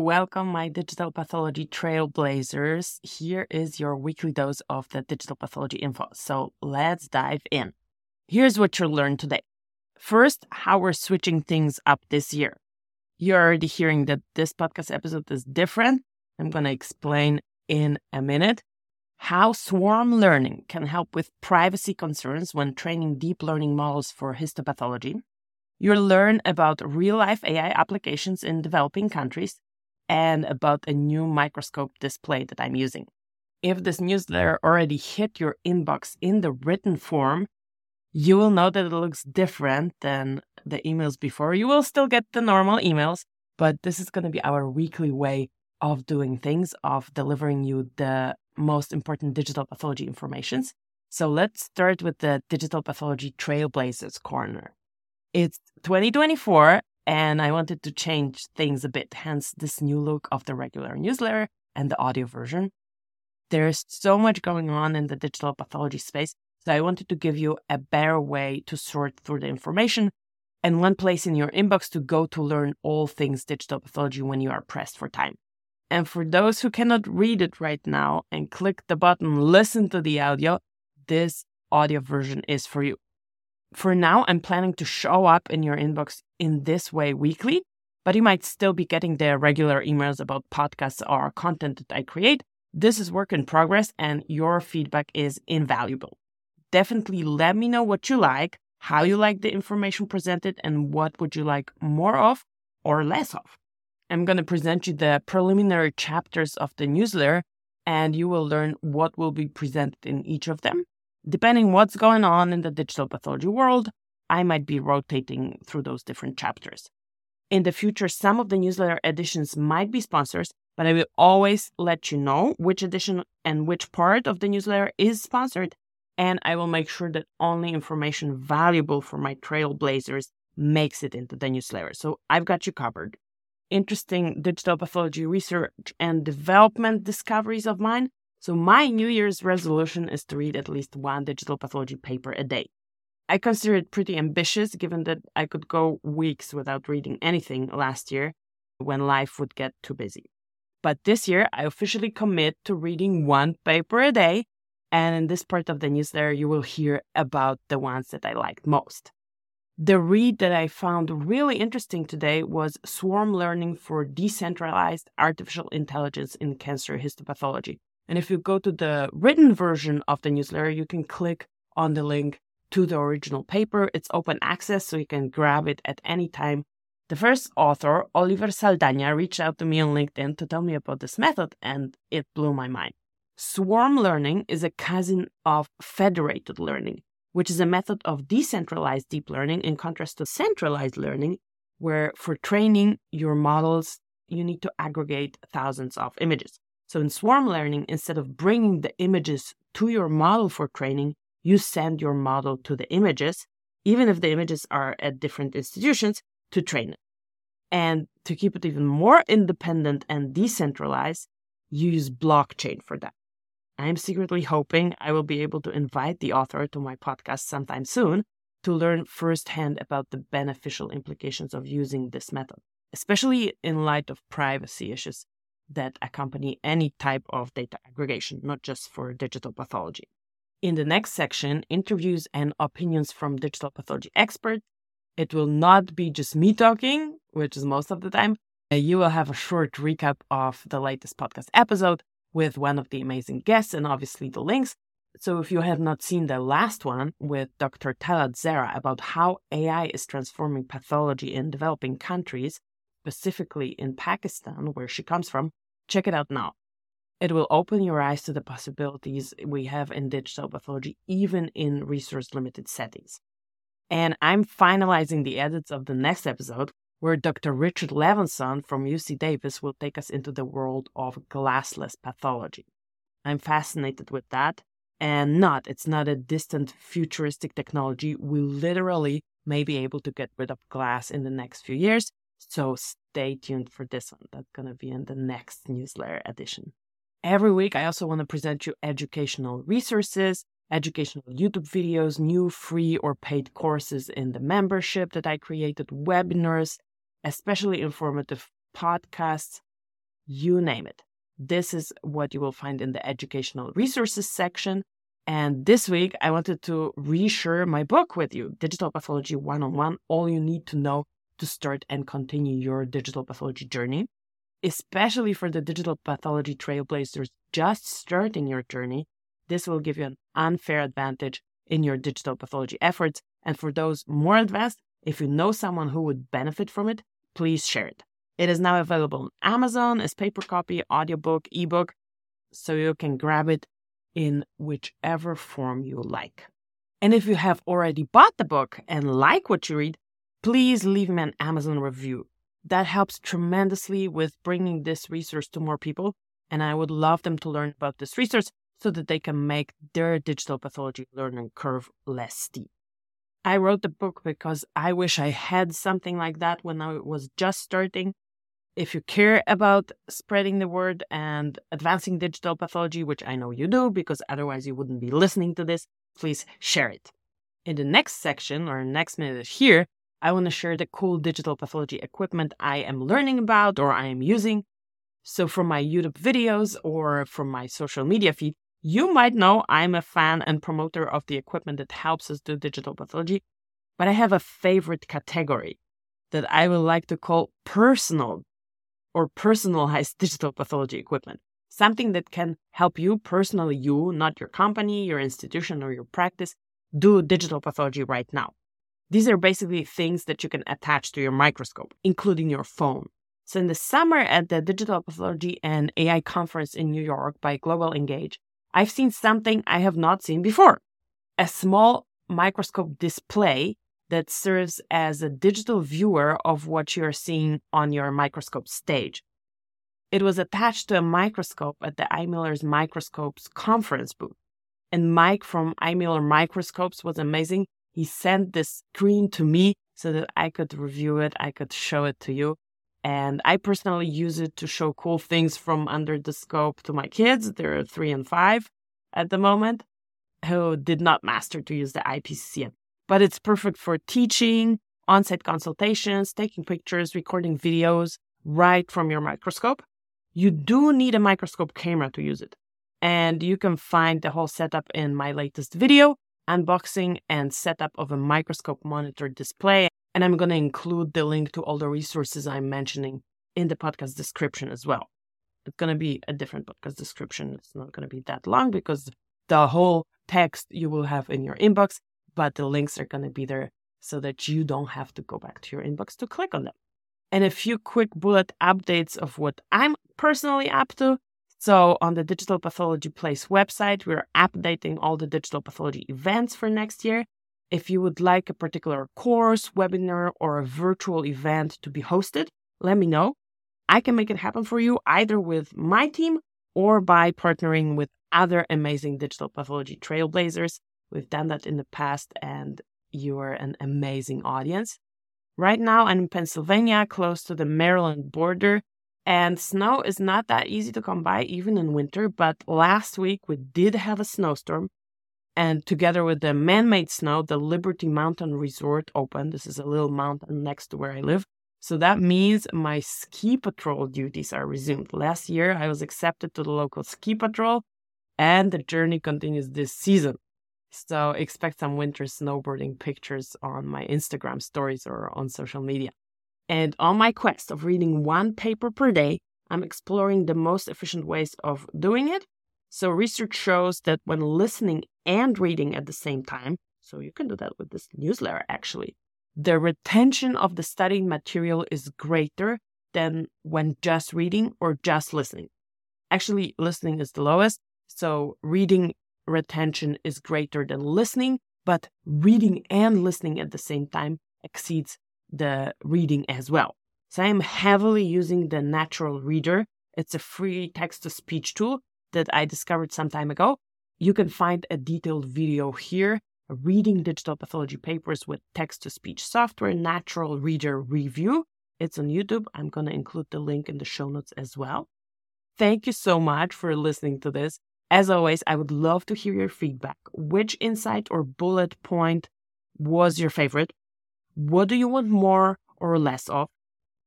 Welcome, my digital pathology trailblazers. Here is your weekly dose of the digital pathology info. So let's dive in. Here's what you'll learn today. First, how we're switching things up this year. You're already hearing that this podcast episode is different. I'm going to explain in a minute how swarm learning can help with privacy concerns when training deep learning models for histopathology. You'll learn about real life AI applications in developing countries and about a new microscope display that I'm using. If this newsletter already hit your inbox in the written form, you will know that it looks different than the emails before. You will still get the normal emails, but this is going to be our weekly way of doing things, of delivering you the most important digital pathology informations. So let's start with the digital pathology trailblazers corner. It's 2024 and I wanted to change things a bit, hence this new look of the regular newsletter and the audio version. There's so much going on in the digital pathology space, so I wanted to give you a better way to sort through the information and one place in your inbox to go to learn all things digital pathology when you are pressed for time. And for those who cannot read it right now and click the button, listen to the audio, this audio version is for you. For now, I'm planning to show up in your inbox in this way weekly, but you might still be getting the regular emails about podcasts or content that I create. This is work in progress and your feedback is invaluable. Definitely let me know what you like, how you like the information presented, and what would you like more of or less of. I'm going to present you the preliminary chapters of the newsletter, and you will learn what will be presented in each of them. Depending what's going on in the digital pathology world, I might be rotating through those different chapters. In the future, some of the newsletter editions might be sponsors, but I will always let you know which edition and which part of the newsletter is sponsored, and I will make sure that only information valuable for my trailblazers makes it into the newsletter. So I've got you covered interesting digital pathology research and development discoveries of mine. So, my New Year's resolution is to read at least one digital pathology paper a day. I consider it pretty ambitious given that I could go weeks without reading anything last year when life would get too busy. But this year, I officially commit to reading one paper a day. And in this part of the newsletter, you will hear about the ones that I liked most. The read that I found really interesting today was Swarm Learning for Decentralized Artificial Intelligence in Cancer Histopathology. And if you go to the written version of the newsletter, you can click on the link to the original paper. It's open access, so you can grab it at any time. The first author, Oliver Saldanha, reached out to me on LinkedIn to tell me about this method, and it blew my mind. Swarm learning is a cousin of federated learning which is a method of decentralized deep learning in contrast to centralized learning, where for training your models, you need to aggregate thousands of images. So in swarm learning, instead of bringing the images to your model for training, you send your model to the images, even if the images are at different institutions, to train it. And to keep it even more independent and decentralized, you use blockchain for that. I'm secretly hoping I will be able to invite the author to my podcast sometime soon to learn firsthand about the beneficial implications of using this method, especially in light of privacy issues that accompany any type of data aggregation, not just for digital pathology. In the next section, interviews and opinions from digital pathology experts. It will not be just me talking, which is most of the time. Uh, you will have a short recap of the latest podcast episode with one of the amazing guests and obviously the links. So if you have not seen the last one with Dr. Talat Zehra about how AI is transforming pathology in developing countries, specifically in Pakistan, where she comes from, check it out now. It will open your eyes to the possibilities we have in digital pathology, even in resource limited settings. And I'm finalizing the edits of the next episode where Dr. Richard Levenson from UC Davis will take us into the world of glassless pathology. I'm fascinated with that. And not, it's not a distant futuristic technology. We literally may be able to get rid of glass in the next few years. So stay tuned for this one. That's going to be in the next newsletter edition. Every week, I also want to present you educational resources, educational YouTube videos, new free or paid courses in the membership that I created, webinars, especially informative podcasts, you name it. This is what you will find in the educational resources section. And this week, I wanted to reshare my book with you Digital Pathology One on One All You Need to Know to Start and Continue Your Digital Pathology Journey. Especially for the digital pathology trailblazers just starting your journey, this will give you an unfair advantage in your digital pathology efforts. And for those more advanced, if you know someone who would benefit from it, please share it. It is now available on Amazon as paper copy, audiobook, ebook, so you can grab it in whichever form you like. And if you have already bought the book and like what you read, please leave me an Amazon review. That helps tremendously with bringing this resource to more people. And I would love them to learn about this resource so that they can make their digital pathology learning curve less steep. I wrote the book because I wish I had something like that when I was just starting. If you care about spreading the word and advancing digital pathology, which I know you do because otherwise you wouldn't be listening to this, please share it. In the next section or next minute here, I want to share the cool digital pathology equipment I am learning about or I am using. So, from my YouTube videos or from my social media feed, you might know I'm a fan and promoter of the equipment that helps us do digital pathology, but I have a favorite category that I would like to call personal or personalized digital pathology equipment. Something that can help you personally, you, not your company, your institution, or your practice, do digital pathology right now. These are basically things that you can attach to your microscope, including your phone. So, in the summer at the Digital Pathology and AI conference in New York by Global Engage, I've seen something I have not seen before a small microscope display that serves as a digital viewer of what you're seeing on your microscope stage. It was attached to a microscope at the Eimiller's Microscopes conference booth. And Mike from Eimiller Microscopes was amazing. He sent this screen to me so that I could review it, I could show it to you. And I personally use it to show cool things from under the scope to my kids. They're three and five at the moment who did not master to use the IPCC. But it's perfect for teaching, on site consultations, taking pictures, recording videos right from your microscope. You do need a microscope camera to use it. And you can find the whole setup in my latest video unboxing and setup of a microscope monitor display and I'm going to include the link to all the resources I'm mentioning in the podcast description as well. It's going to be a different podcast description. It's not going to be that long because the whole text you will have in your inbox, but the links are going to be there so that you don't have to go back to your inbox to click on them. And a few quick bullet updates of what I'm personally up to. So, on the Digital Pathology Place website, we're updating all the digital pathology events for next year. If you would like a particular course, webinar, or a virtual event to be hosted, let me know. I can make it happen for you either with my team or by partnering with other amazing digital pathology trailblazers. We've done that in the past, and you are an amazing audience. Right now, I'm in Pennsylvania, close to the Maryland border, and snow is not that easy to come by, even in winter. But last week, we did have a snowstorm and together with the man made snow, the Liberty Mountain Resort opened. This is a little mountain next to where I live. So that means my ski patrol duties are resumed. Last year, I was accepted to the local ski patrol, and the journey continues this season. So expect some winter snowboarding pictures on my Instagram stories or on social media. And on my quest of reading one paper per day, I'm exploring the most efficient ways of doing it so, research shows that when listening and reading at the same time, so you can do that with this newsletter actually, the retention of the studied material is greater than when just reading or just listening. Actually, listening is the lowest. So, reading retention is greater than listening, but reading and listening at the same time exceeds the reading as well. So, I am heavily using the Natural Reader. It's a free text to speech tool that I discovered some time ago. You can find a detailed video here reading digital pathology papers with text to speech software, natural reader review. It's on YouTube. I'm going to include the link in the show notes as well. Thank you so much for listening to this. As always, I would love to hear your feedback. Which insight or bullet point was your favorite? What do you want more or less of?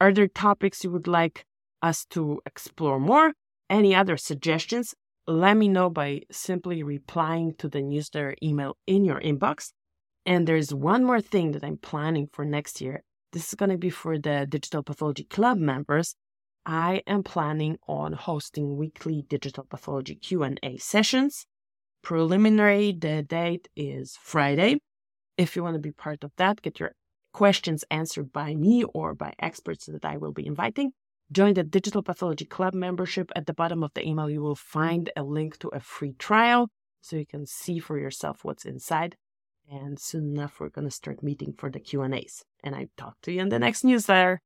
Are there topics you would like us to explore more, any other suggestions, let me know by simply replying to the newsletter email in your inbox. And there's one more thing that I'm planning for next year. This is going to be for the Digital Pathology Club members. I am planning on hosting weekly digital pathology Q&A sessions. Preliminary, the date is Friday. If you want to be part of that, get your questions answered by me or by experts that I will be inviting, join the Digital Pathology Club membership. At the bottom of the email, you will find a link to a free trial so you can see for yourself what's inside. And soon enough, we're going to start meeting for the Q&As. And I talk to you in the next newsletter.